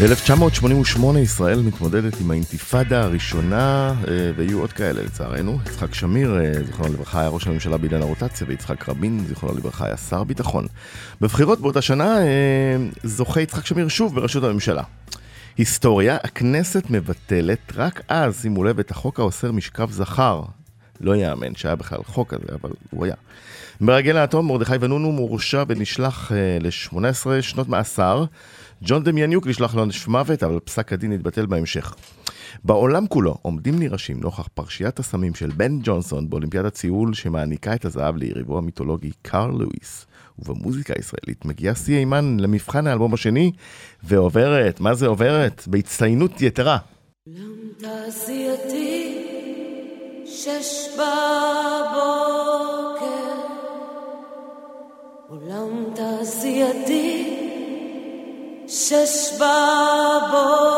ב-1988 ישראל מתמודדת עם האינתיפאדה הראשונה, אה, ויהיו עוד כאלה לצערנו. יצחק שמיר, אה, זיכרונו לברכה, היה ראש הממשלה בעידן הרוטציה, ויצחק רבין, זיכרונו לברכה, היה שר ביטחון. בבחירות באותה שנה אה, זוכה יצחק שמיר שוב בראשות הממשלה. היסטוריה, הכנסת מבטלת רק אז, שימו לב, את החוק האוסר משכב זכר. לא יאמן שהיה בכלל חוק כזה, אבל הוא היה. מרגל האטום, מרדכי ונונו מורשע ונשלח אה, ל-18 שנות מאסר. ג'ון דמיאניוק נשלח לעונש מוות, אבל פסק הדין התבטל בהמשך. בעולם כולו עומדים נרעשים נוכח פרשיית הסמים של בן ג'ונסון באולימפיאדת סיול שמעניקה את הזהב ליריבו המיתולוגי קארל לואיס. ובמוזיקה הישראלית מגיעה סי אימן למבחן האלבום השני, ועוברת, מה זה עוברת? בהצטיינות יתרה. שש בבוקר. עולם תעשייתי, שש בבוקר.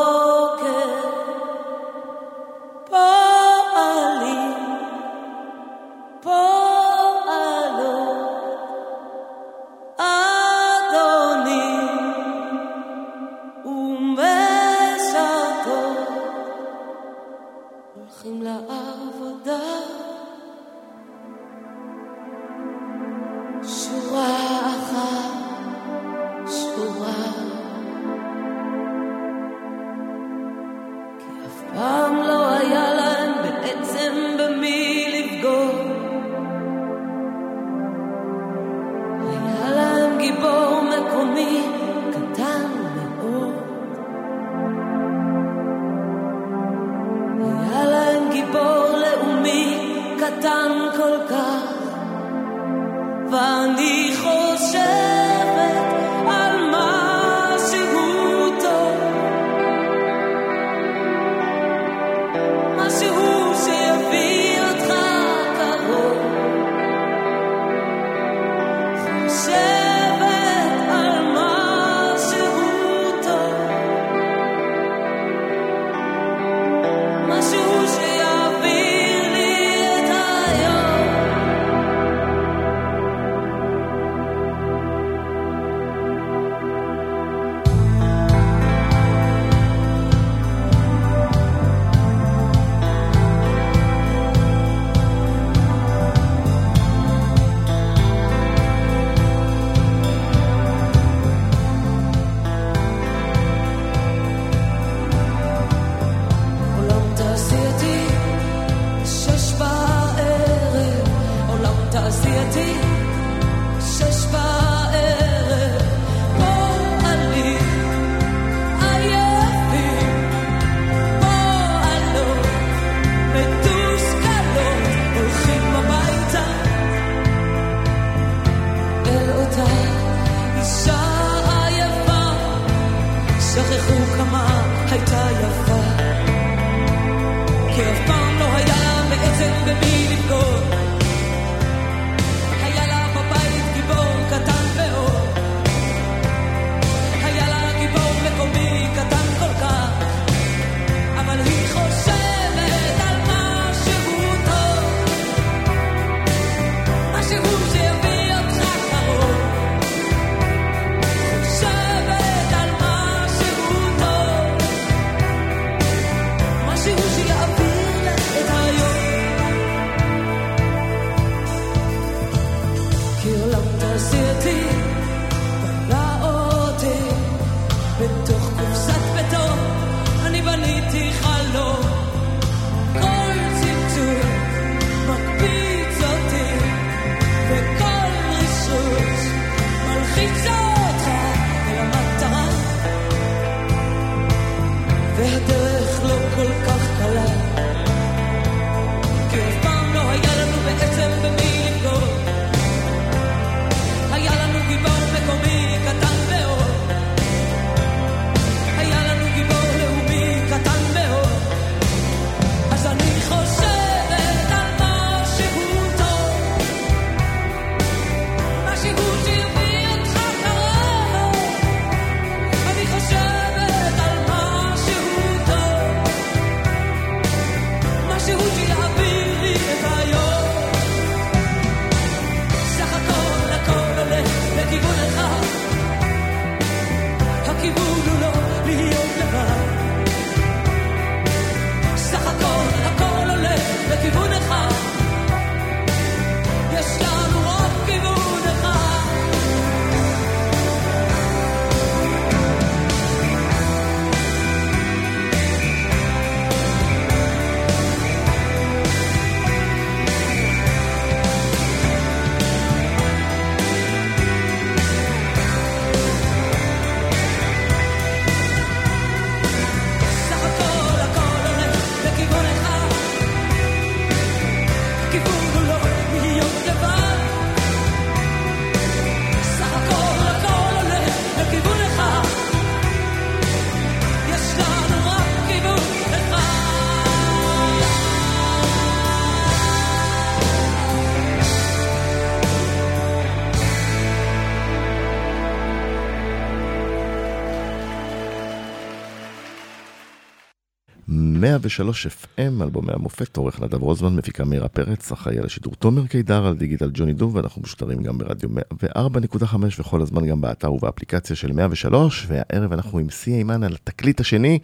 103 FM, אלבומי המופת, עורך נדב רוזמן, מפיקה מירה פרץ, אחראי על השידור תומר קידר, על דיגיטל ג'וני דוב, ואנחנו משודרים גם ברדיו 104.5 וכל הזמן גם באתר ובאפליקציה של 103, והערב אנחנו עם סי אימן על התקליט השני,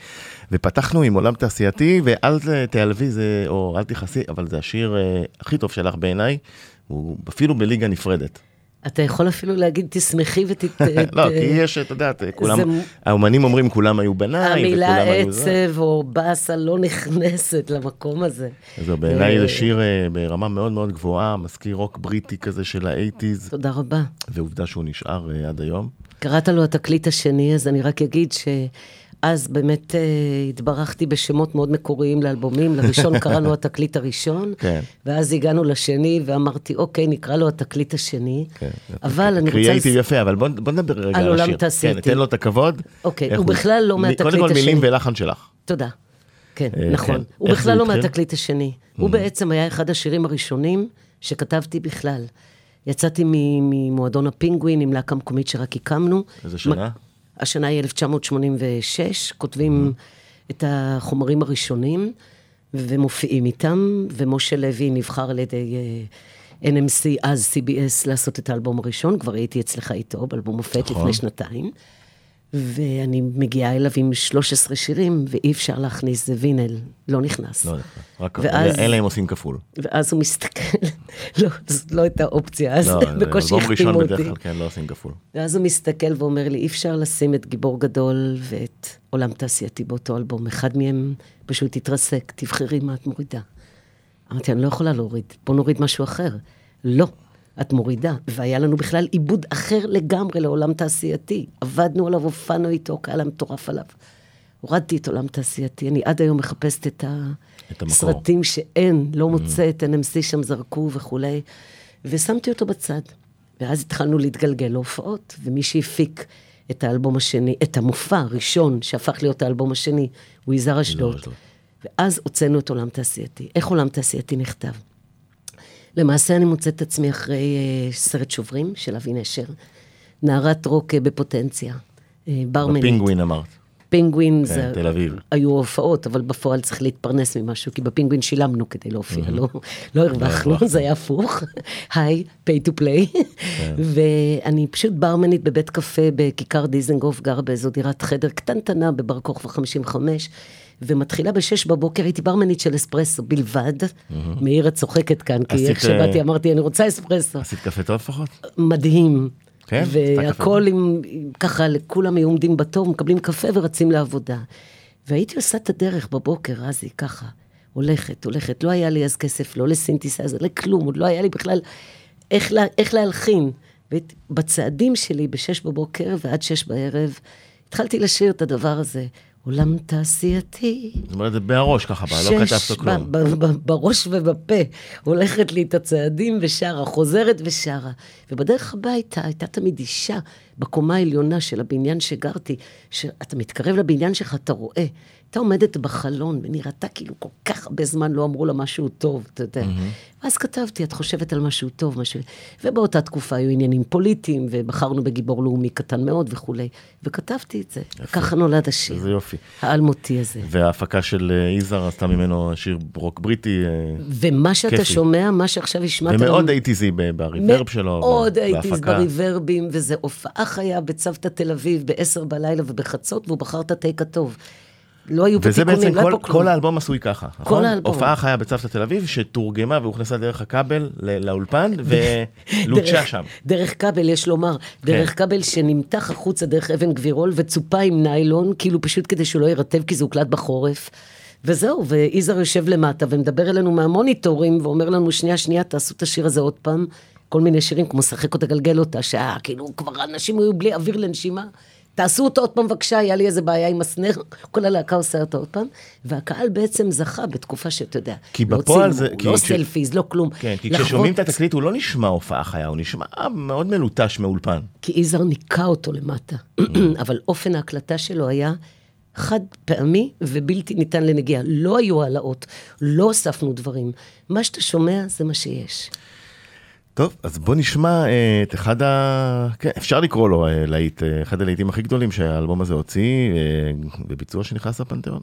ופתחנו עם עולם תעשייתי, ואל תיעלבי זה, או אל תכעסי, אבל זה השיר אה, הכי טוב שלך בעיניי, הוא אפילו בליגה נפרדת. אתה יכול אפילו להגיד תשמחי ות... לא, כי יש, אתה יודע, כולם, האומנים אומרים כולם היו בניי, המילה עצב או באסה לא נכנסת למקום הזה. זה בעיניי זה שיר אה, ברמה מאוד מאוד גבוהה, מזכיר רוק בריטי כזה של האייטיז. תודה רבה. ועובדה שהוא נשאר אה, עד היום. קראת לו התקליט השני, אז אני רק אגיד ש... אז באמת אה, התברכתי בשמות מאוד מקוריים לאלבומים. לראשון קראנו התקליט הראשון, כן. ואז הגענו לשני ואמרתי, אוקיי, נקרא לו התקליט השני. כן, אבל אני רוצה... קריאייטיב יפה, אבל בוא, בוא נדבר רגע על השיר. על עולם תעשייתי. כן, ניתן לו את הכבוד. אוקיי, הוא בכלל לא מהתקליט השני. קודם כל מילים ולחן שלך. תודה. כן, אה, נכון. כן. הוא בכלל לא מהתקליט השני. Mm. הוא בעצם היה אחד השירים הראשונים שכתבתי בכלל. יצאתי ממועדון הפינגווין עם להקה מקומית שרק הקמנו. איזה שנה? השנה היא 1986, כותבים mm-hmm. את החומרים הראשונים ומופיעים איתם, ומשה לוי נבחר על ידי uh, אה, NMC, אז CBS, לעשות את האלבום הראשון, כבר הייתי אצלך איתו, באלבום מופת נכון. לפני שנתיים. ואני מגיעה אליו עם 13 שירים, ואי אפשר להכניס, זה וינל, לא נכנס. לא נכנס, רק ואז, אלא אם עושים כפול. ואז הוא מסתכל, לא, זאת לא הייתה אופציה, אז לא, בקושי החתימו אותי. ראשון בדרך כלל, כן, לא עושים כפול. ואז הוא מסתכל ואומר לי, אי אפשר לשים את גיבור גדול ואת עולם תעשייתי באותו אלבום. אחד מהם פשוט התרסק, תבחרי מה את מורידה. אמרתי, אני לא יכולה להוריד, בוא נוריד משהו אחר. לא. את מורידה. והיה לנו בכלל עיבוד אחר לגמרי לעולם תעשייתי. עבדנו עליו, הופענו איתו, קהל המטורף עליו. הורדתי את עולם תעשייתי, אני עד היום מחפשת את הסרטים שאין, לא mm. מוצא את NMC שם זרקו וכולי, ושמתי אותו בצד. ואז התחלנו להתגלגל להופעות, ומי שהפיק את האלבום השני, את המופע הראשון שהפך להיות האלבום השני, הוא יזהר אשדוד. ואז הוצאנו את עולם תעשייתי. איך עולם תעשייתי נכתב? למעשה אני מוצאת את עצמי אחרי uh, סרט שוברים של אבי נשר, נערת רוק uh, בפוטנציה, uh, ברמנית. בפינגווין אמרת. פינגווין כן, זה... תל אביב. היו הופעות, אבל בפועל צריך להתפרנס ממשהו, כי בפינגווין שילמנו כדי להופיע, mm-hmm. לא, לא הרווחנו, זה היה הפוך. היי, pay to play. כן. ואני פשוט ברמנית בבית קפה בכיכר דיזנגוף, גרה באיזו דירת חדר קטנטנה בבר כוכבא 55. ומתחילה בשש בבוקר, הייתי ברמנית של אספרסו בלבד. מאירה צוחקת כאן, כי איך שבאתי אה, אמרתי, אני רוצה אספרסו. עשית קפה טוב לפחות? מדהים. כן? והכל עם, ככה, לכולם היו עומדים בתור, מקבלים קפה ורצים לעבודה. והייתי עושה את הדרך בבוקר, רזי, ככה, הולכת, הולכת. לא היה לי אז כסף, לא לסינתסייזר, לכלום, עוד לא היה לי בכלל איך, לה, איך להלחין. ובצעדים שלי, בשש בבוקר ועד שש בערב, התחלתי לשיר את הדבר הזה. עולם תעשייתי. זאת אומרת, זה בראש ככה, לא כתבת כלום. בראש ובפה. הולכת לי את הצעדים ושרה, חוזרת ושרה. ובדרך הביתה הייתה תמיד אישה בקומה העליונה של הבניין שגרתי, שאתה מתקרב לבניין שלך, אתה רואה. הייתה עומדת בחלון ונראתה כאילו כל כך הרבה זמן לא אמרו לה משהו טוב, אתה יודע. Mm-hmm. ואז כתבתי, את חושבת על משהו טוב, משהו... ובאותה תקופה היו עניינים פוליטיים, ובחרנו בגיבור לאומי קטן מאוד וכולי. וכתבתי את זה. יפה. ככה נולד השיר. איזה יופי. האלמותי הזה. וההפקה של אה, יזהר עשתה ממנו שיר רוק בריטי אה, ומה שאתה כיפי. שומע, מה שעכשיו השמעת... ומאוד אייטיזי ב reverb שלו. מאוד eighties בריברבים, וזה הופעה חיה בצוותא תל אביב בעשר בלילה ובחצות, והוא בחר את ה take הטוב. לא היו פה תיקונים, לא היה פה כלום. וזה בעצם כל האלבום עשוי ככה, נכון? כל האלבום. הופעה חיה בצוותא תל אביב, שתורגמה והוכנסה דרך הכבל לאולפן, ולוצ'ה שם. דרך כבל, יש לומר, דרך כן. כבל שנמתח החוצה דרך אבן גבירול, וצופה עם ניילון, כאילו פשוט כדי שהוא לא יירטב, כי זה הוקלט בחורף. וזהו, ויזהר יושב למטה ומדבר אלינו מהמוניטורים, ואומר לנו, שנייה, שנייה, תעשו את השיר הזה עוד פעם. כל מיני שירים, כמו שחק אותה, גלגל אותה, שהיה, כאילו, כבר אנשים היו בלי אוויר לנשימה. תעשו אותו עוד פעם בבקשה, היה לי איזה בעיה עם הסנר, כל הלהקה עושה אותו עוד פעם, והקהל בעצם זכה בתקופה שאתה יודע, כי לא בפועל זה, לא כש... סלפיז, לא כלום. כן, כי לחוות... כששומעים את התקליט הוא לא נשמע הופעה חיה, הוא נשמע מאוד מלוטש מאולפן. כי יזהר ניקה אותו למטה, אבל אופן ההקלטה שלו היה חד פעמי ובלתי ניתן לנגיעה. לא היו העלאות, לא הוספנו דברים. מה שאתה שומע זה מה שיש. טוב, אז בוא נשמע אה, את אחד ה... כן, אפשר לקרוא לו אה, להיט, אה, אחד הלהיטים הכי גדולים שהאלבום הזה הוציא, בביצוע שנכנס לפנתיאון.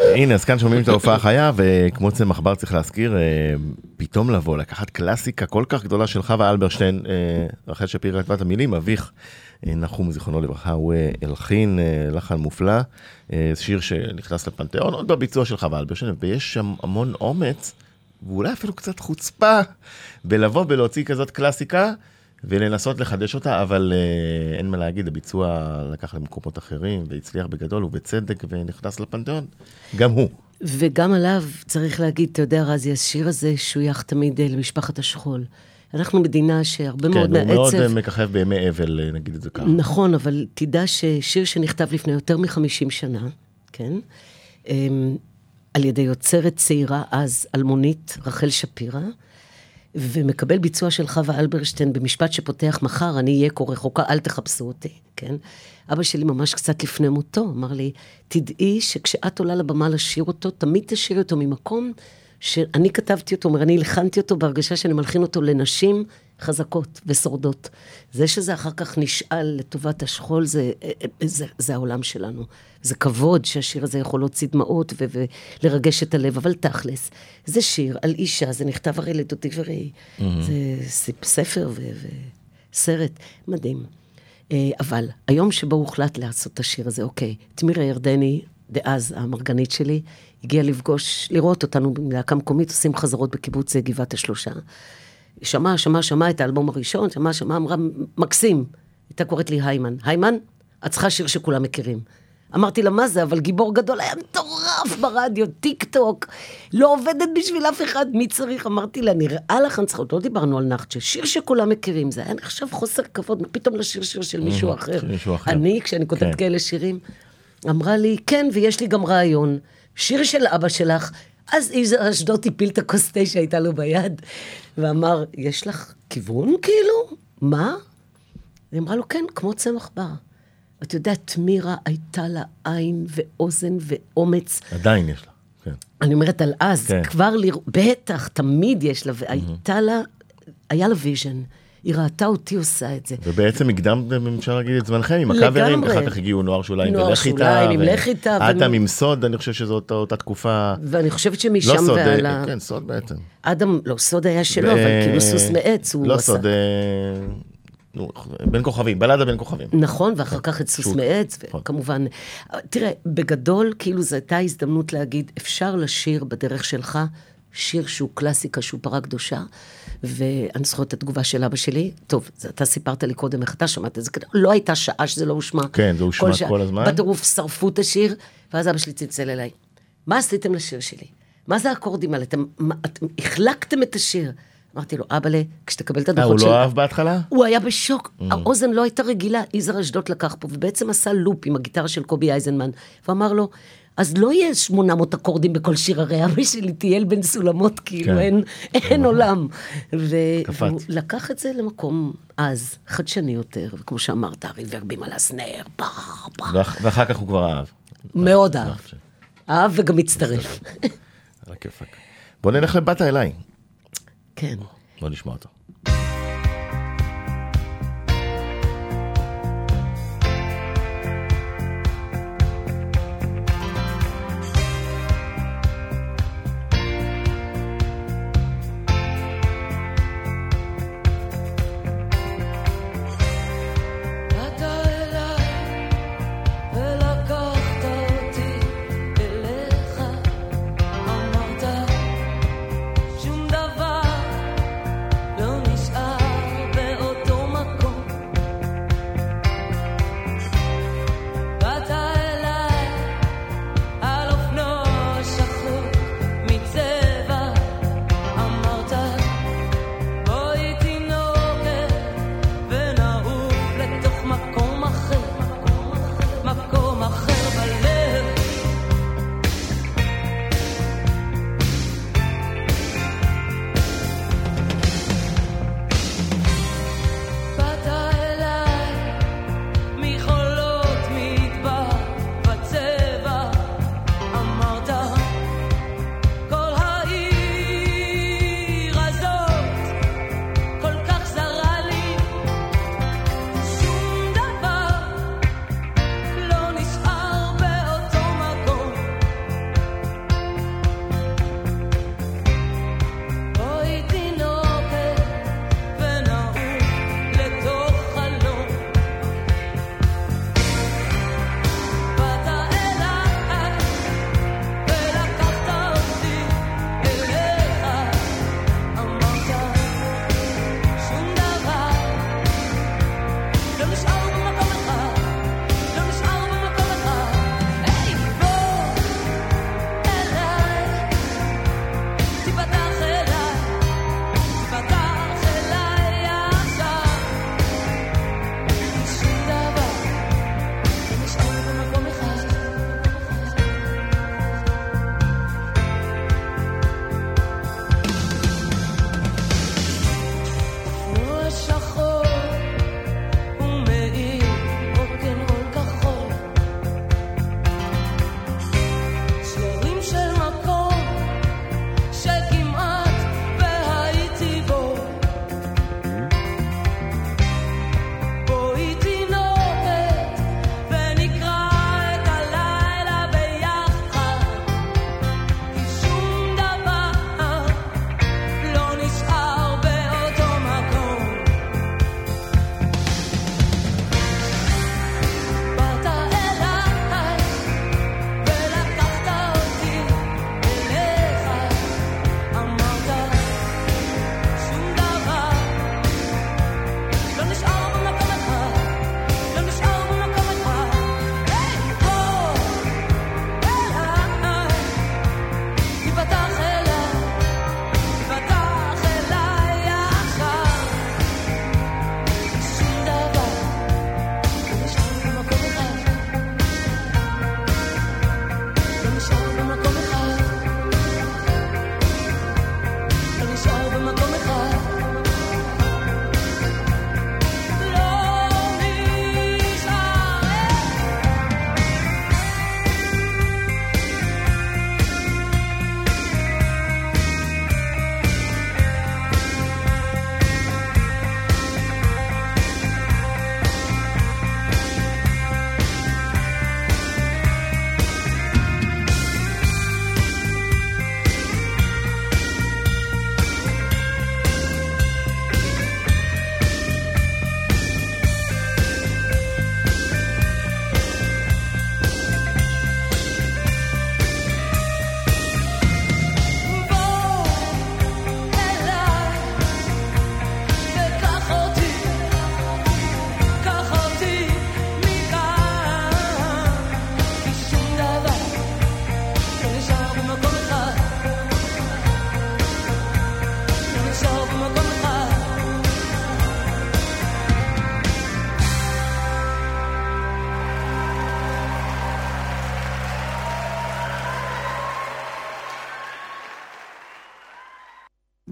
הנה, אז כאן שומעים את ההופעה החיה, וכמו צמח בר צריך להזכיר, אה, פתאום לבוא, לקחת קלאסיקה כל כך גדולה של חווה אלברשטיין, אה, רחל שפירא כתבה את המילים, אביך, אה, נחום זיכרונו לברכה, הוא הלחין לחן מופלא, שיר שנכנס לפנתיאון, עוד בביצוע של חווה אלברשטיין, ויש שם המון אומץ, ואולי אפילו קצת חוצפה, בלבוא ולהוציא כזאת קלאסיקה. ולנסות לחדש אותה, אבל אה, אין מה להגיד, הביצוע לקח למקומות אחרים, והצליח בגדול ובצדק, ונכנס לפנתיאון. גם הוא. וגם עליו צריך להגיד, אתה יודע, רזי, השיר הזה שוייך תמיד אה, למשפחת השכול. אנחנו מדינה שהרבה מאוד כן, הוא מאוד מהעצב... אה, מככב בימי אבל, אה, נגיד את זה ככה. נכון, אבל תדע ששיר שנכתב לפני יותר מ-50 שנה, כן? אמ, על ידי יוצרת צעירה אז, אלמונית, רחל שפירא, ומקבל ביצוע של חווה אלברשטיין במשפט שפותח מחר, אני אהיה כה רחוקה, אל תחפשו אותי, כן? אבא שלי ממש קצת לפני מותו, אמר לי, תדעי שכשאת עולה לבמה לשיר אותו, תמיד תשאירי אותו ממקום שאני כתבתי אותו, אומר, אני הלחנתי אותו בהרגשה שאני מלחין אותו לנשים חזקות ושורדות. זה שזה אחר כך נשאל לטובת השכול, זה, זה, זה העולם שלנו. זה כבוד שהשיר הזה יכול להוציא דמעות ו- ולרגש את הלב, אבל תכלס, זה שיר על אישה, זה נכתב הרי לדודי וראי. Mm-hmm. זה ספר ו- וסרט מדהים. אה, אבל היום שבו הוחלט לעשות את השיר הזה, אוקיי, תמירה ירדני, דאז המרגנית שלי, הגיעה לפגוש, לראות אותנו בלהקה מקומית, עושים חזרות בקיבוץ גבעת השלושה. שמעה, שמעה, שמעה את האלבום הראשון, שמעה, שמעה, אמרה, מקסים. הייתה קוראת לי היימן. היימן, את צריכה שיר שכולם מכירים. אמרתי לה, מה זה? אבל גיבור גדול היה מטורף ברדיו, טיק טוק, לא עובדת בשביל אף אחד, מי צריך? אמרתי לה, נראה לך, עוד לא דיברנו על נחצ'ה, שיר שכולם מכירים, זה היה נחשב חוסר כבוד, מה פתאום לשיר שיר של מישהו אחר. של מישהו אחר. אני, כשאני כותבת כן. כאלה שירים, אמרה לי, כן, ויש לי גם רעיון, שיר של אבא שלך, אז יזהר אשדוד הפיל את הכוס תה שהייתה לו ביד, ואמר, יש לך כיוון כאילו? מה? היא אמרה לו, כן, כמו צמח בר. אתה יודע, תמירה הייתה לה עין ואוזן ואומץ. עדיין יש לה, כן. אני אומרת על אז, כן. כבר לראות, בטח, תמיד יש לה, והייתה לה, היה לה vision. היא ראתה אותי עושה את זה. ובעצם הקדמתם, אפשר להגיד, את זמנכם עם הקאברים. אחר כך הגיעו נוער שוליים נוער ולך איתה. שוליים עם לך איתה, אדם עם סוד, אני חושב שזו אותה- תקופה. ואני חושבת לא שמשם סוד, אה, ועלה... כן, סוד בעצם. אדם, לא, סוד היה שלו, ו- אבל כאילו סוס מעץ הוא לא עשה. סוד, אה, נו, בין כוכבים, בלדה בין כוכבים. נכון, ואחר כך את סוס. מעץ, נכון. וכמובן... תראה, בגדול, כאילו זו הייתה הזדמנות להגיד, אפשר לשיר בדרך שלך שיר שהוא קלאסיקה, שהוא פרה קדושה, ואני זוכרת את התגובה של אבא שלי. טוב, אתה סיפרת לי קודם איך אתה שמעת את זה, לא הייתה שעה שזה לא הושמע. כן, זה הושמע שעה. כל הזמן. בטירוף שרפו את השיר, ואז אבא שלי צלצל אליי. מה עשיתם לשיר שלי? מה זה האקורדים האלה? אתם, אתם החלקתם את השיר. אמרתי לו, אבאלה, כשתקבל את אה, הדוחות הוא של... לא אהב בהתחלה? הוא היה בשוק, האוזן לא הייתה רגילה, יזהר אשדוד לקח פה, ובעצם עשה לופ עם הגיטרה של קובי אייזנמן, ואמר לו, אז לא יהיה 800 אקורדים בכל שיר, הרי אבא שלי טייל בין סולמות, כאילו כן. אין, אין עולם. ו- קפץ. והוא לקח את זה למקום אז, חדשני יותר, וכמו שאמרת, הריברבים על הסנר, ואחר כך הוא כבר אהב. מאוד אהב. אהב וגם הצטרף. על הכיפאק. בוא נלך לבאת אליי. כן. בוא נשמע אותו.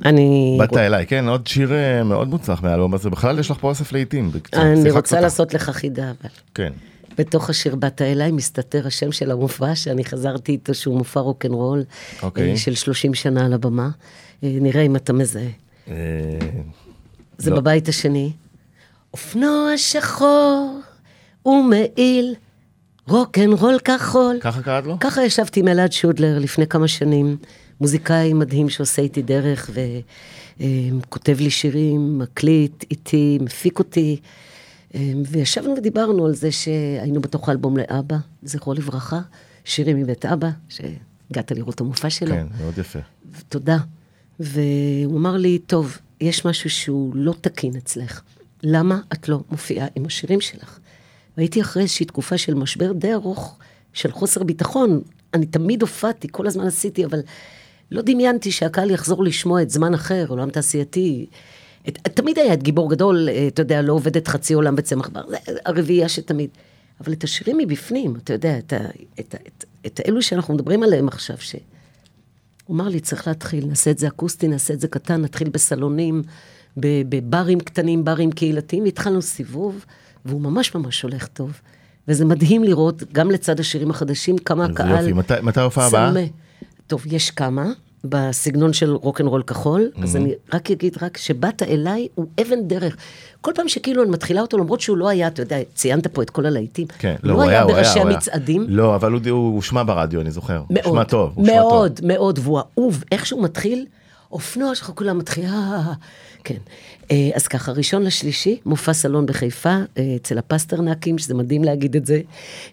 אני... באת אליי, כן, עוד שיר אה, מאוד מוצלח מהאלבום הזה. בכלל יש לך פה אוסף לעיתים. אני רוצה. לעשות לך חידה, אבל. כן. בתוך השיר באת אליי מסתתר השם של המופע שאני חזרתי איתו, שהוא מופע רוקנרול אוקיי. אה, של 30 שנה על הבמה. אה, נראה אם אתה מזהה. זה לא. בבית השני. אופנוע שחור ומעיל, רוקנרול כחול. ככה קראת לו? ככה ישבתי עם אלעד שודלר לפני כמה שנים, מוזיקאי מדהים שעושה איתי דרך וכותב לי שירים, מקליט איתי, מפיק אותי. אה, וישבנו ודיברנו על זה שהיינו בתוך האלבום לאבא, זכרו לברכה, שירים מבית אבא, שהגעת לראות את המופע שלו. כן, מאוד יפה. תודה. והוא אמר לי, טוב, יש משהו שהוא לא תקין אצלך. למה את לא מופיעה עם השירים שלך? והייתי אחרי איזושהי תקופה של משבר די ארוך, של חוסר ביטחון. אני תמיד הופעתי, כל הזמן עשיתי, אבל לא דמיינתי שהקהל יחזור לשמוע את זמן אחר, עולם תעשייתי. את, תמיד היה את גיבור גדול, אה, אתה יודע, לא עובדת חצי עולם בצמח בר, זה הרביעייה שתמיד. אבל את השירים מבפנים, אתה יודע, את, את, ה, את, את האלו שאנחנו מדברים עליהם עכשיו, ש... הוא אמר לי, צריך להתחיל, נעשה את זה אקוסטי, נעשה את זה קטן, נתחיל בסלונים, בברים קטנים, ברים קהילתיים, והתחלנו סיבוב, והוא ממש ממש הולך טוב. וזה מדהים לראות, גם לצד השירים החדשים, כמה הקהל... יופי. מתי ההופעה הבאה? טוב, יש כמה, בסגנון של רוקנרול כחול, אז אני רק אגיד רק שבאת אליי, הוא אבן דרך. כל פעם שכאילו אני מתחילה אותו, למרות שהוא לא היה, אתה יודע, ציינת פה את כל הלהיטים. כן, הוא לא, לא הוא היה, היה הוא היה, בראשי הוא היה. המצעדים. לא, אבל הוא- הוא הושמע ברדיו, אני זוכר. הוא מאוד, הושמע טוב. הוא הושמע טוב. מאוד, מאוד, והוא אהוב, איך שהוא מתחיל, אופנוע שלך כולם מתחיל, אה, כן. אה, אז ככה, ראשון לשלישי, מופע סלון בחיפה, אה, אצל הפסטרנקים, שזה מדהים להגיד את זה.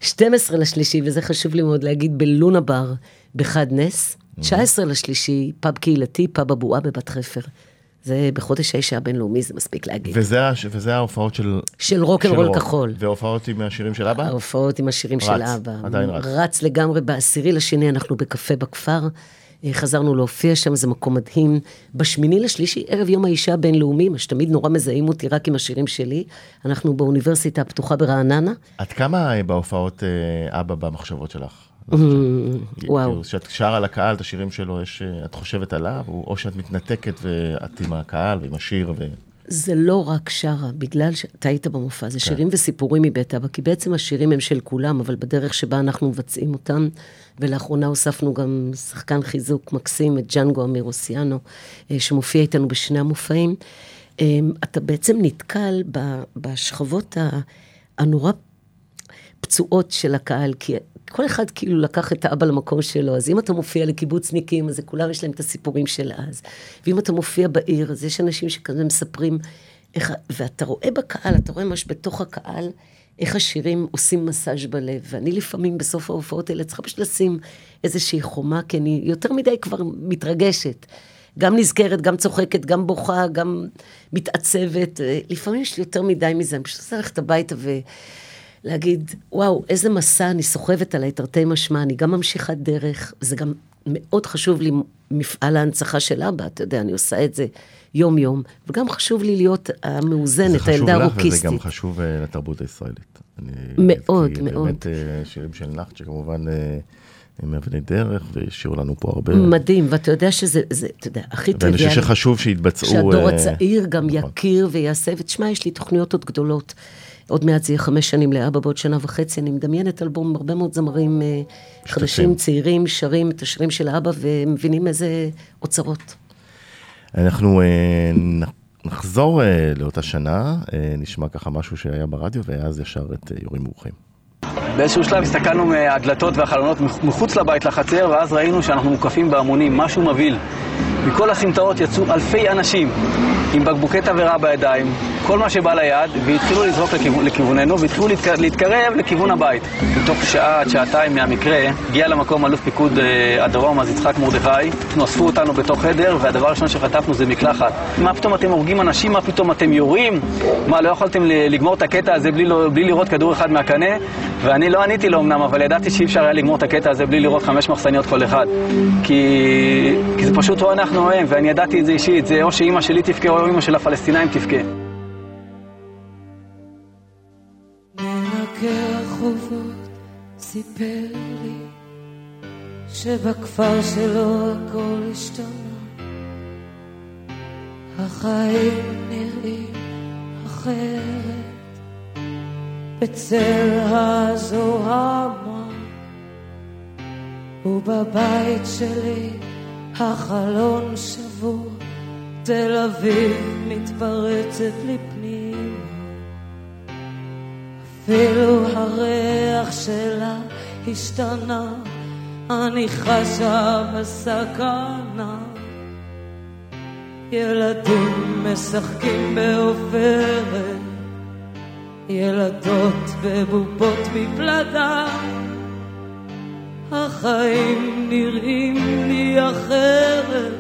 12 לשלישי, וזה חשוב לי מאוד להגיד, בלונה בר, בחד נס. 19 לשלישי, פאב קהילתי, פאב הבועה בבת חפר. זה בחודש האישה הבינלאומי, זה מספיק להגיד. וזה וזה ההופעות של... של רוקנרול. כחול. והופעות עם השירים של אבא? ההופעות עם השירים רץ, של אבא. עדיין רץ. רץ לגמרי. בעשירי לשני אנחנו בקפה בכפר. אה, חזרנו להופיע שם, זה מקום מדהים. בשמיני לשלישי, ערב יום האישה הבינלאומי, מה שתמיד נורא מזהים אותי רק עם השירים שלי. אנחנו באוניברסיטה הפתוחה ברעננה. עד כמה אה, בהופעות אה, אבא במחשבות שלך? Mm, וואו. כאילו, כשאת שרה לקהל את השירים שלו, יש, את חושבת עליו, או שאת מתנתקת ואת עם הקהל ועם השיר, ו... זה לא רק שרה, בגלל שאתה היית במופע, זה שירים וסיפורים מבית אבא, כי בעצם השירים הם של כולם, אבל בדרך שבה אנחנו מבצעים אותם, ולאחרונה הוספנו גם שחקן חיזוק מקסים, את ג'אנגו אמירוסיאנו, אה, שמופיע איתנו בשני המופעים. אה, אתה בעצם נתקל בשכבות הנורא פצועות של הקהל, כי כל אחד כאילו לקח את האבא למקום שלו, אז אם אתה מופיע לקיבוצניקים, אז כולם יש להם את הסיפורים של אז. ואם אתה מופיע בעיר, אז יש אנשים שכזה מספרים איך, ואתה רואה בקהל, אתה רואה ממש בתוך הקהל, איך השירים עושים מסאז' בלב. ואני לפעמים בסוף ההופעות האלה צריכה פשוט לשים איזושהי חומה, כי אני יותר מדי כבר מתרגשת. גם נזכרת, גם צוחקת, גם בוכה, גם מתעצבת. אה, לפעמים יש לי יותר מדי מזה, אני פשוט רוצה ללכת הביתה ו... להגיד, וואו, איזה מסע אני סוחבת עליי, תרתי משמע, אני גם ממשיכת דרך, זה גם מאוד חשוב לי מפעל ההנצחה של אבא, אתה יודע, אני עושה את זה יום-יום, וגם חשוב לי להיות המאוזנת, זה חשוב הילדה לך וזה הרוקיסטית. גם חשוב אה, לתרבות הישראלית. אני- מאוד, כי מאוד. באמת אה, שירים של נחט, שכמובן אה, הם אבני דרך, והשאירו לנו פה הרבה. מדהים, ואתה יודע שזה, זה, אתה יודע, הכי ואני חושב טריוויאלי. שחשוב שיתבצעו... שהדור אה, הצעיר גם נכון. יכיר ויעשה, ותשמע, יש לי תוכניות עוד גדולות. עוד מעט זה יהיה חמש שנים לאבא, בעוד שנה וחצי. אני מדמיינת אלבום הרבה מאוד זמרים אה, חדשים, צעירים, שרים את השירים של אבא, ומבינים איזה אוצרות. אנחנו אה, נחזור אה, לאותה שנה, אה, נשמע ככה משהו שהיה ברדיו, ואז ישר את יורים ברוכים. באיזשהו שלב הסתכלנו מהדלתות והחלונות מחוץ לבית לחצר, ואז ראינו שאנחנו מוקפים בהמונים, משהו מבהיל. מכל הסמטאות יצאו אלפי אנשים עם בקבוקי תבערה בידיים, כל מה שבא ליד, והתחילו לזרוק לכיוון, לכיווננו, והתחילו להתקרב, להתקרב לכיוון הבית. בתוך שעה עד שעתיים מהמקרה, הגיע למקום אלוף פיקוד אה, הדרום, אז יצחק מרדכי, אנחנו אספו אותנו בתוך חדר, והדבר הראשון שחטפנו זה מקלחת. מה פתאום אתם הורגים אנשים? מה פתאום אתם יורים? מה, לא יכולתם לגמור את הקטע הזה בלי, לא- בלי לראות כדור אחד מהקנה? ואני לא עניתי לו אמנם, אבל ידעתי שאי אפשר היה לגמור את הקטע הזה בלי לראות חמש מחסניות כל אחד. כי, כי זה פשוט או אנחנו או הם, ואני ידעתי את זה אישית, זה או שאימא שלי תבכה או אימא של הפלסטינאים תבכה. מנקה רחובות סיפר לי שבכפר שלו הכל השתנה. החיים נראים אחרת. בצל הזוהמה ובבית שלי החלון שבור תל אביב מתפרצת לי פנימה אפילו הריח שלה השתנה אני חשה בסכנה ילדים משחקים בעופרת, ילדות בבובות מפלדה. החיים נראים לי אחרת,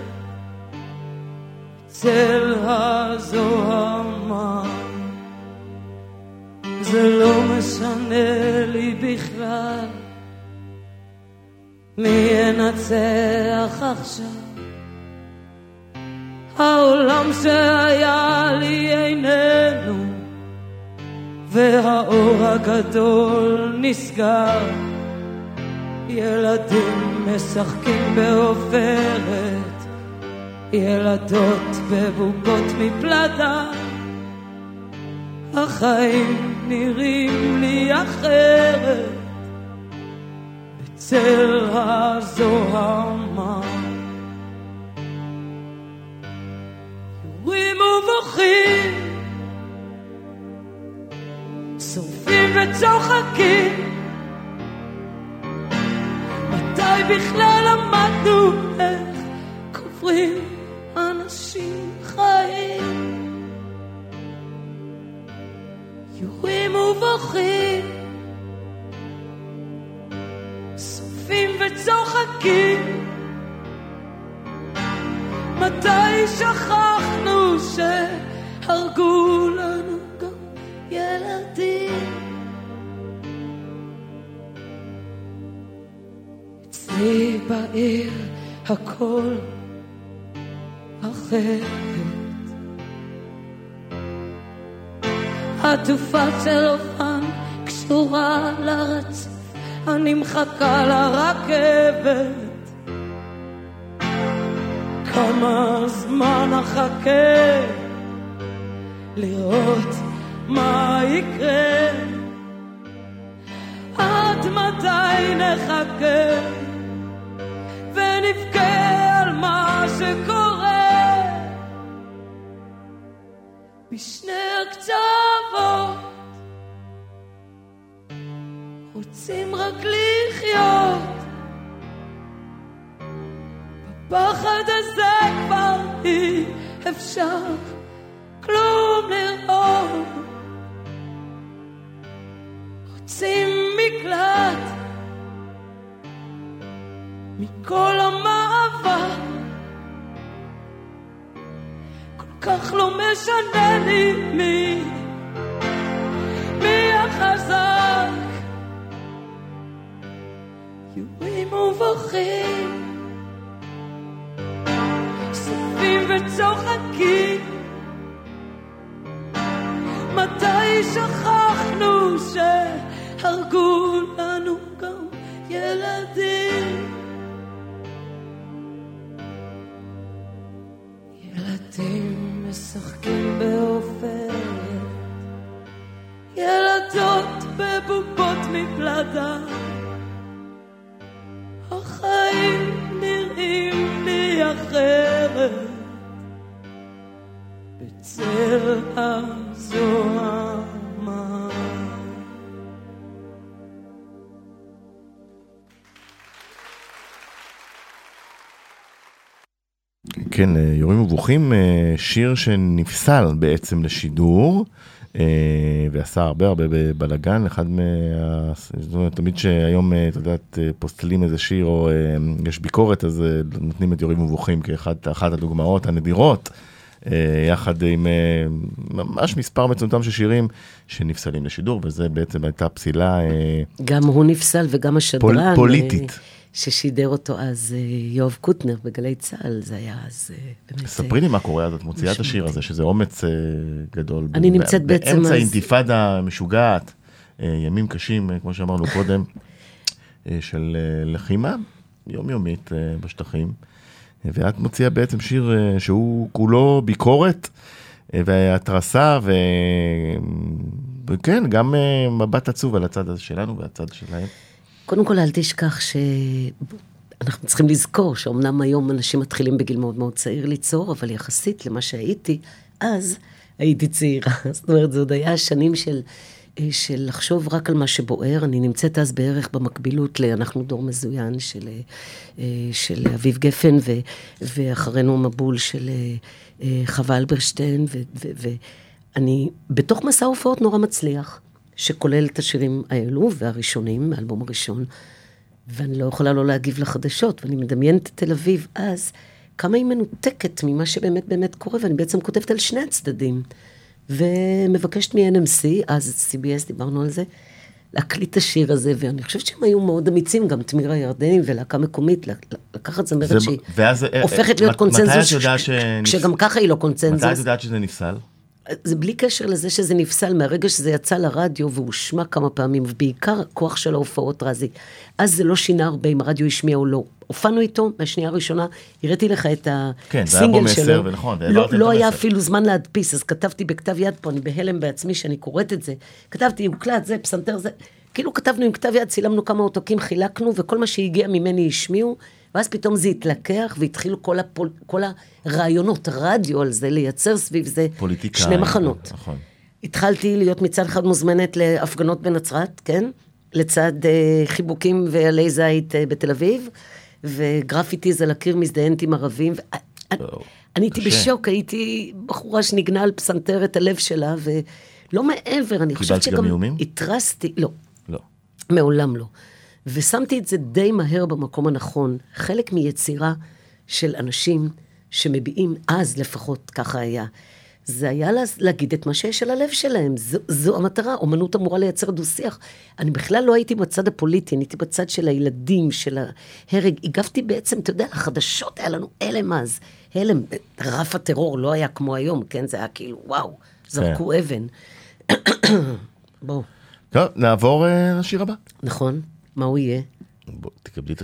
צל הזוהמה. זה לא משנה לי בכלל מי ינצח עכשיו. העולם שהיה לי איננו, והאור הגדול נסגר. ילדים משחקים בעופרת, ילדות בבובות מפלדה. החיים נראים לי אחרת, בצל הזוהמה. ובוכים, שורפים וצוחקים. מתי בכלל למדנו איך קוברים ובוכים, שורפים וצוחקים. מתי שכחנו שהרגו לנו גם ילדים? אצלי בעיר הכל אחרת. עטופה צלופן קשורה לרצף, אני מחכה לרכבת. כמה זמן אחכה לראות מה יקרה עד מתי נחכה ונבכה על מה שקורה בשני הקצוות רוצים רק לחיות בפחד הזה כבר אי אפשר כלום לראות. רוצים מקלט מכל המעבר. כל כך לא משנה לי מי ובוכים וצוחקים. מתי שכחנו שהרגו לנו גם ילדים? ילדים משחקים בעופרת, ילדות בבובות מפלדה. כן, אה, יורים ובוכים, אה, שיר שנפסל בעצם לשידור. אה, ועשה הרבה הרבה בלאגן, אחד מה... זאת אומרת, תמיד שהיום, את יודעת, פוסטלים איזה שיר או יש ביקורת, אז נותנים את יורים ובוכים כאחת הדוגמאות הנדירות. יחד עם ממש מספר מצומצם של שירים שנפסלים לשידור, וזה בעצם הייתה פסילה... גם הוא נפסל וגם השדרן. פול, פוליטית. ששידר אותו אז יואב קוטנר בגלי צה"ל, זה היה אז באמת... ספרי לי מה קורה אז, את מוציאה את השיר הזה, שזה אומץ גדול. אני נמצאת בעצם אז... באמצע אינתיפאדה משוגעת, ימים קשים, כמו שאמרנו קודם, של לחימה יומיומית בשטחים. ואת מוציאה בעצם שיר אה, שהוא כולו ביקורת אה, והתרסה, ו... וכן, גם אה, מבט עצוב על הצד הזה שלנו והצד שלהם. קודם כל, אל תשכח שאנחנו צריכים לזכור שאומנם היום אנשים מתחילים בגיל מאוד מאוד צעיר ליצור, אבל יחסית למה שהייתי, אז הייתי צעירה. זאת אומרת, זה עוד היה שנים של, אה, של לחשוב רק על מה שבוער. אני נמצאת אז בערך במקבילות ל... אנחנו דור מזוין של, אה, של אביב גפן, ו, ואחרינו מבול של אה, חווה אלברשטיין, ואני בתוך מסע הופעות נורא מצליח. שכולל את השירים האלו והראשונים, מהאלבום הראשון, ואני לא יכולה לא להגיב לחדשות, ואני מדמיינת את תל אביב אז, כמה היא מנותקת ממה שבאמת באמת קורה, ואני בעצם כותבת על שני הצדדים. ומבקשת מ-NMC, אז CBS, דיברנו על זה, להקליט את השיר הזה, ואני חושבת שהם היו מאוד אמיצים, גם תמיר הירדנים ולהקה מקומית, לקחת זמרת שהיא ואז, אה, הופכת אה, להיות מת- קונצנזוס, מתי את יודעת ש- כשגם ככה היא לא קונצנזוס. מתי את יודעת שזה נפסל? זה בלי קשר לזה שזה נפסל, מהרגע שזה יצא לרדיו והושמע כמה פעמים, ובעיקר הכוח של ההופעות רזי. אז זה לא שינה הרבה אם הרדיו השמיע או לא. הופענו איתו מהשנייה הראשונה, הראיתי לך את כן, זה היה בו הסינגל מסר, שלו. ונכון, לא, לא היה המסר. אפילו זמן להדפיס, אז כתבתי בכתב יד פה, אני בהלם בעצמי שאני קוראת את זה. כתבתי, הוקלט זה, פסנתר זה. כאילו כתבנו עם כתב יד, צילמנו כמה עותקים, חילקנו, וכל מה שהגיע ממני השמיעו, ואז פתאום זה התלקח, והתחילו כל, הפול, כל הרעיונות, רדיו על זה, לייצר סביב זה פוליטיקאים, שני מחנות. נכון. התחלתי להיות מצד אחד מוזמנת להפגנות בנצרת, כן? לצד אה, חיבוקים ועלי זית אה, בתל אביב, וגרפיטיז על הקיר מזדיינת עם ערבים. ו- אני- הייתי. בשוק, הייתי בחורה שנגנה על פסנתר את הלב שלה, ולא מעבר, אני חושבת קיבלת גם שגם איומים? התרסתי, לא, לא. מעולם לא. ושמתי את זה די מהר במקום הנכון. חלק מיצירה של אנשים שמביעים, אז לפחות ככה היה, זה היה לה- להגיד את מה שיש על הלב שלהם. זו, זו המטרה, אומנות אמורה לייצר דו-שיח. אני בכלל לא הייתי בצד הפוליטי, אני הייתי בצד של הילדים, של ההרג. הגבתי בעצם, אתה יודע, לחדשות היה לנו הלם אז. הלם, רף הטרור לא היה כמו היום, כן? זה היה כאילו, וואו, זרקו אבן. בואו, טוב, נעבור אה, לשיר הבא. נכון? מה הוא יהיה? בוא, תקבלי את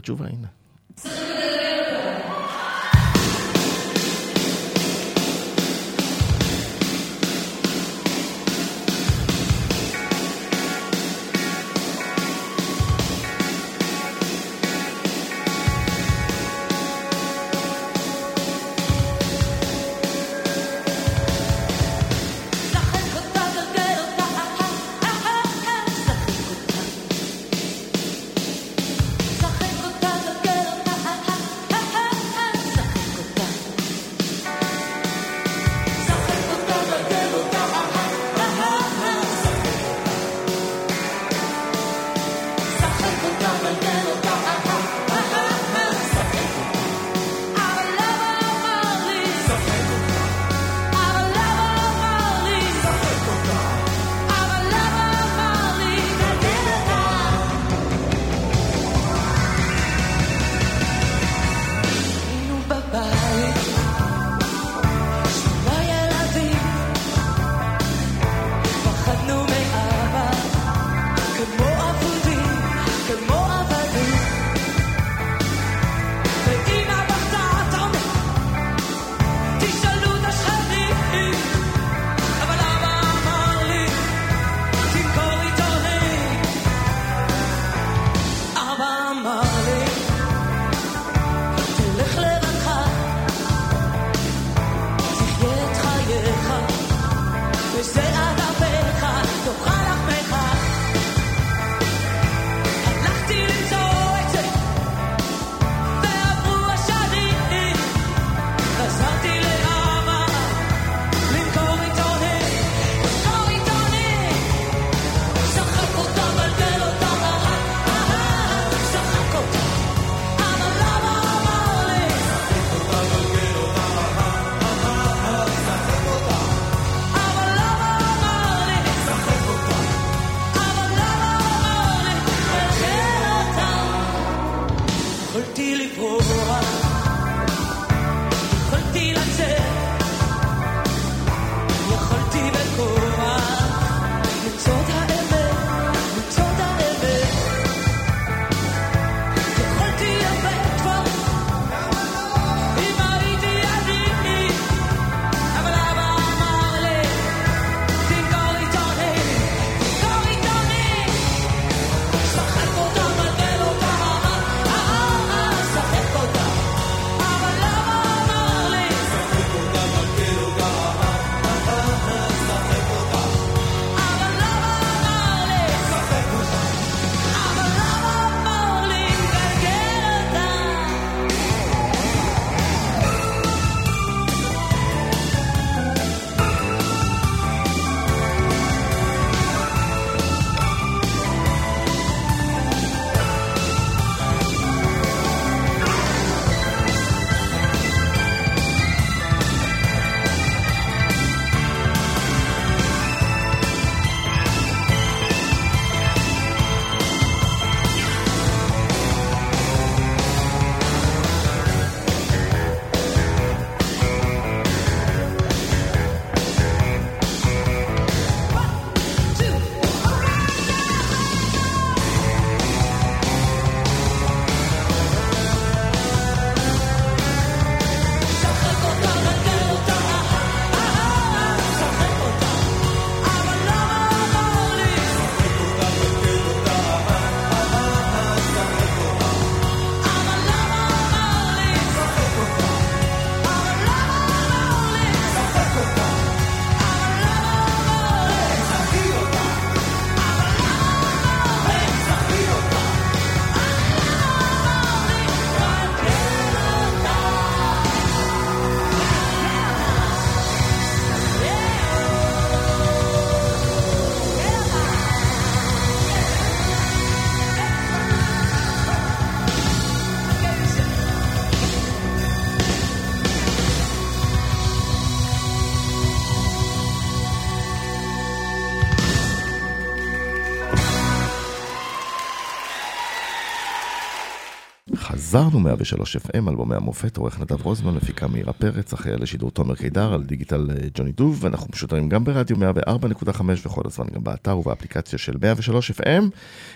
חזרנו 103 FM, אלבומי המופת, עורך נדב רוזמן, מפיקה מאירה פרץ, אחריה לשידור תומר קידר על דיגיטל אה, ג'וני דוב, ואנחנו משודרים גם ברדיו 104.5 וכל הזמן גם באתר ובאפליקציה של 103 FM.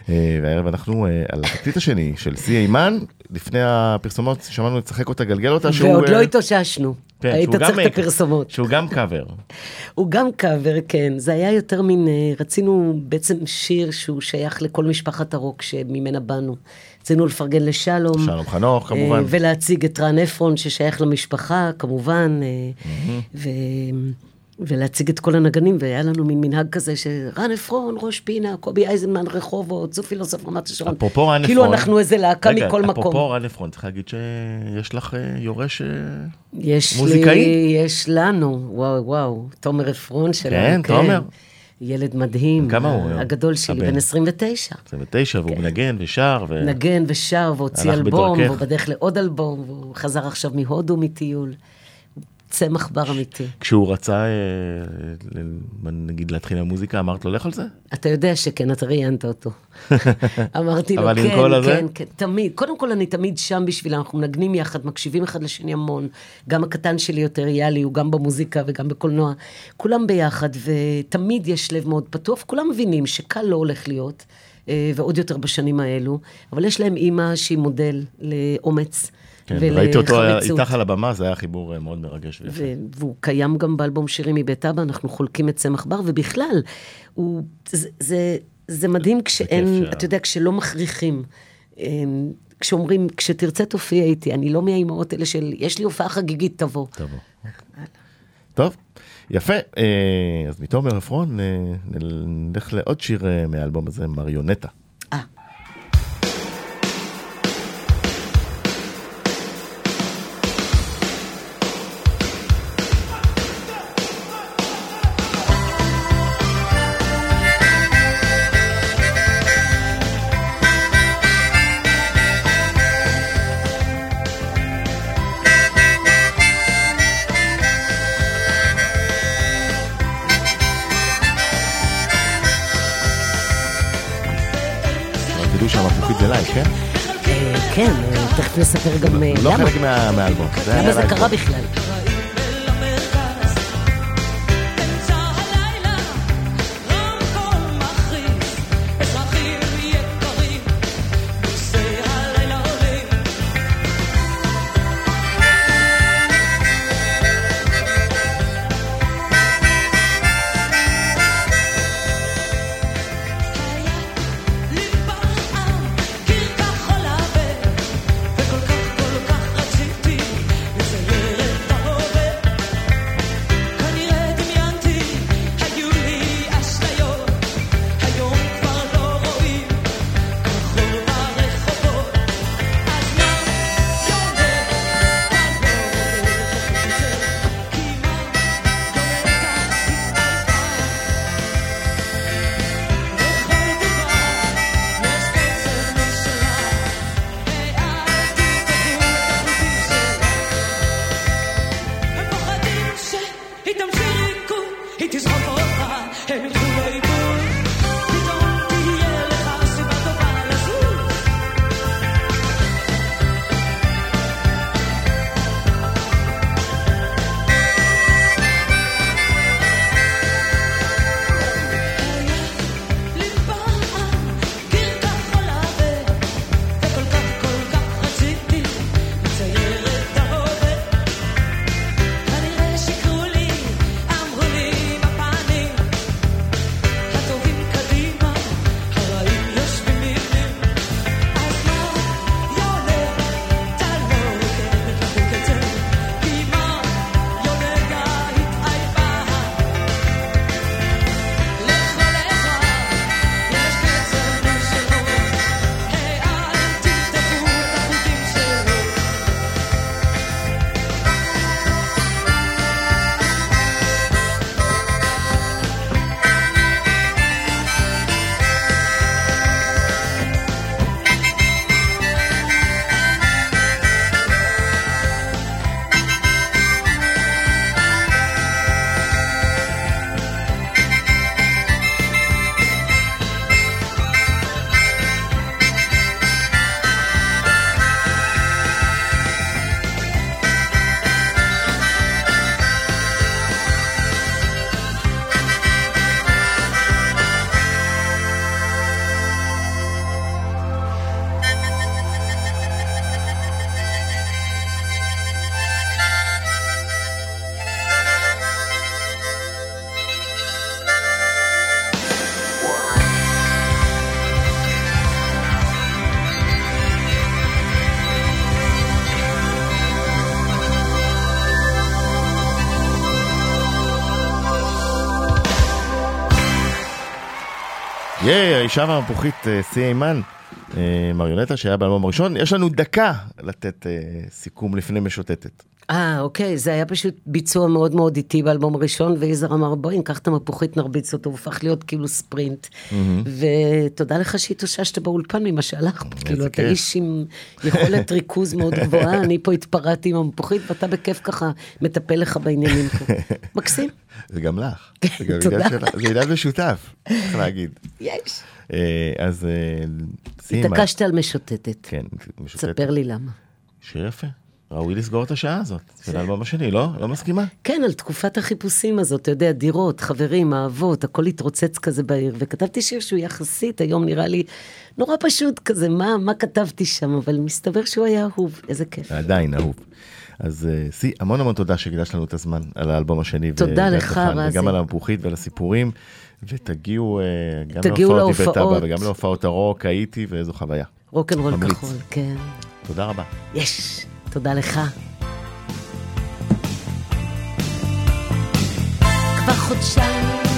אה, והערב אנחנו אה, על התקליט השני של סי אימן, לפני הפרסומות שמענו לצחק אותה, גלגל אותה, שהוא... ועוד לא התאוששנו. כן, היית צריך את הפרסומות. שהוא גם קאבר. הוא גם קאבר, כן. זה היה יותר מין, רצינו בעצם שיר שהוא שייך לכל משפחת הרוק שממנה באנו. רצינו לפרגן לשלום. שלום חנוך, כמובן. אה, ולהציג את רן עפרון ששייך למשפחה, כמובן. אה, ו... ולהציג את כל הנגנים, והיה לנו מין מנהג כזה שרן עפרון, ראש פינה, קובי אייזנמן, רחובות, זו פילוסוף רמת השרון. אפרופו רן כאילו עפרון. אנחנו איזה להקה רגע, מכל מקום. אפרופו רן עפרון, צריך להגיד שיש לך אה, יורש... יש מוזיקאי? לי, יש לנו, וואו וואו, תומר עפרון שלנו, כן, תומר. ילד מדהים. כמה הוא? הגדול שלי, הבן. בן 29. 29, והוא מנגן ושר, ו... נגן ושר והוציא אלבום. והוא בדרך לעוד אלבום, והוא חזר עכשיו מהודו מטיול. צמח בר אמיתי. כשהוא רצה, אה, נגיד, להתחיל עם מוזיקה, אמרת לו, לך על זה? אתה יודע שכן, אתה ראיינת אותו. אמרתי לו, כן? כן, כן, תמיד. קודם כל, אני תמיד שם בשבילם, אנחנו מנגנים יחד, מקשיבים אחד לשני המון. גם הקטן שלי יותר, יאלי, הוא גם במוזיקה וגם בקולנוע. כולם ביחד, ותמיד יש לב מאוד פתוח. כולם מבינים שקל לא הולך להיות, אה, ועוד יותר בשנים האלו, אבל יש להם אימא שהיא מודל לאומץ. כן, ראיתי אותו. איתך על הבמה, זה היה חיבור אה, מאוד מרגש ויפה. ו- והוא קיים גם באלבום שירים מבית אבא, אנחנו חולקים את צמח בר, ובכלל, הוא, זה, זה, זה מדהים כשאין, שה- אתה יודע, כשלא מכריחים. אמ, כשאומרים, כשתרצה תופיע איתי, אני לא מהאימהות האלה של, יש לי הופעה חגיגית, תבוא. תבוא. טוב, יפה. אה, אז מתומר עפרון אה, נלך לעוד שיר מהאלבום הזה, מריונטה. זה כן? אה, כן, אה, תכף נספר גם אה, לא למה. חלק מה- מהאלבום. למה זה קרה. בכלל. ייי, האישה והמפוחית, אה, סי אימן, אה, מריונטה שהיה באלבום הראשון. יש לנו דקה לתת אה, סיכום לפני משוטטת. אה, אוקיי, זה היה פשוט ביצוע מאוד מאוד איטי באלבום הראשון, ויזהר אמר, בואי ניקח את המפוחית, נרביץ אותו, הוא הפך להיות כאילו ספרינט. ותודה לך שהתאוששת באולפן ממה שהלך, כאילו, אתה. איש עם יכולת ריכוז מאוד גבוהה, אני פה התפרעתי עם המפוחית, ואתה בכיף ככה מטפל לך בעניינים פה. מקסים, זה גם לך. זה גם תודה. זה עניין משותף, צריך להגיד. יש. אה, אז אה. התעקשת על משוטטת. כן, משוטטת. ספר לי למה. שיר יפה. ראוי לסגור את השעה הזאת. של האלבום השני, לא? לא מסכימה? כן, על תקופת החיפושים הזאת, אתה יודע, דירות, חברים, אהבות, הכל התרוצץ כזה בעיר, וכתבתי שיר שהוא יחסית, היום נראה לי נורא פשוט כזה, מה, מה כתבתי שם, אבל מסתבר שהוא היה אהוב, איזה כיף. עדיין אהוב. אז אה, סי, המון המון תודה שהקדשת לנו את הזמן על האלבום השני. תודה לך, רזי. וגם על המפוחית ועל הסיפורים. ותגיעו אה, גם להופעות להופעות. אבא וגם להופעות הרוק, הייתי, ואיזו חוויה. רוקנרול. כחול, כן. תודה רבה. יש, תודה לך. כבר חודשיים